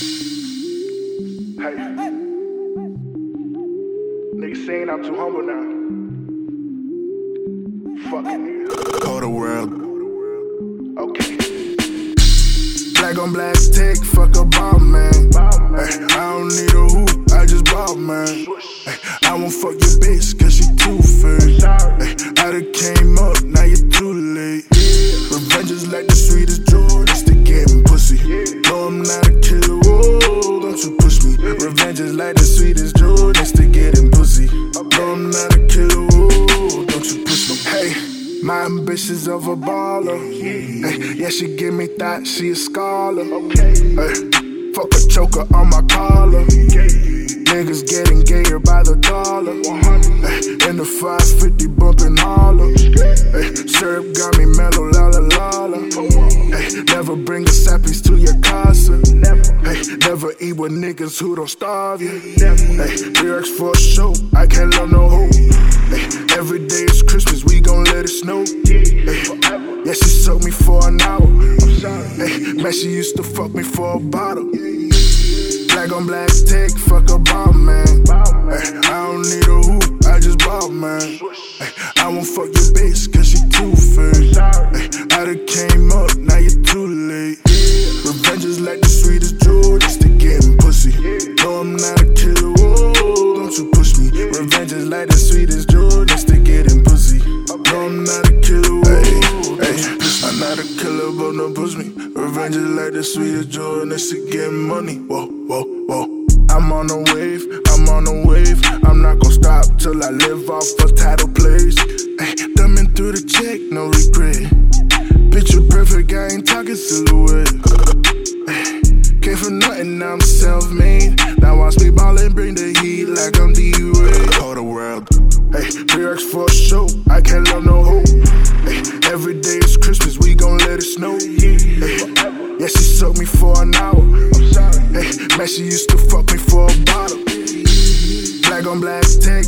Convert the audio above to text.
Hey. Niggas saying I'm too humble now. Fucking nigga. Call the world. Okay. Black on black tech, fuck a bomb, man. Ay, I don't need a hoop, I just ball, man. Ay, I won't fuck your bitch, cause she too fake. Ay, I done came up, now you're too late. Revenge is like the sweetest joy, just to getting pussy. No, I'm not a killer, don't you push me. Revenge is like the sweetest joy, just to getting pussy. No, I'm not a killer, whoa, don't you push me. Hey. My ambitions of a baller. Ay, yeah, she give me that, she a scholar. Okay. Ay, fuck a choker on my collar. Niggas getting gayer by the dollar. Ay, in the 550 bumping hollow. Ay, syrup got me mellow, la la la la. Ay, never bring the sappies to your casa. Hey, never eat with niggas who don't starve you. Ay, lyrics for a show, I can't love no hope. Hey, every day is Christmas, we gon' let it snow. Ay, yeah, she soaked me for an hour. Hey, man, she used to fuck me for a bottle. Black on black tech, fuck a bomb, man. Hey, I don't need a hoop, I just ball, man. Hey, I won't fuck your bitch, Revenge as like the sweetest joy, just to getting pussy. No, I'm not a killer, whoa, don't you push me. I'm not a killer, but don't push me. Revenge is like the sweetest joy, next to getting money. Whoa, whoa, whoa. I'm on a wave, I'm on a wave. I'm not gonna stop till I live off a title place. Ay, thumbing through the check, no regret. Picture perfect, I ain't talking silhouette. Came from nothing, now I'm self made. Now watch I can't love no hope. Ay, every day is Christmas, we gon' let it snow. Ay, yeah, she soaked me for an hour. Hey, man, she used to fuck me for a bottle. Black on black tech,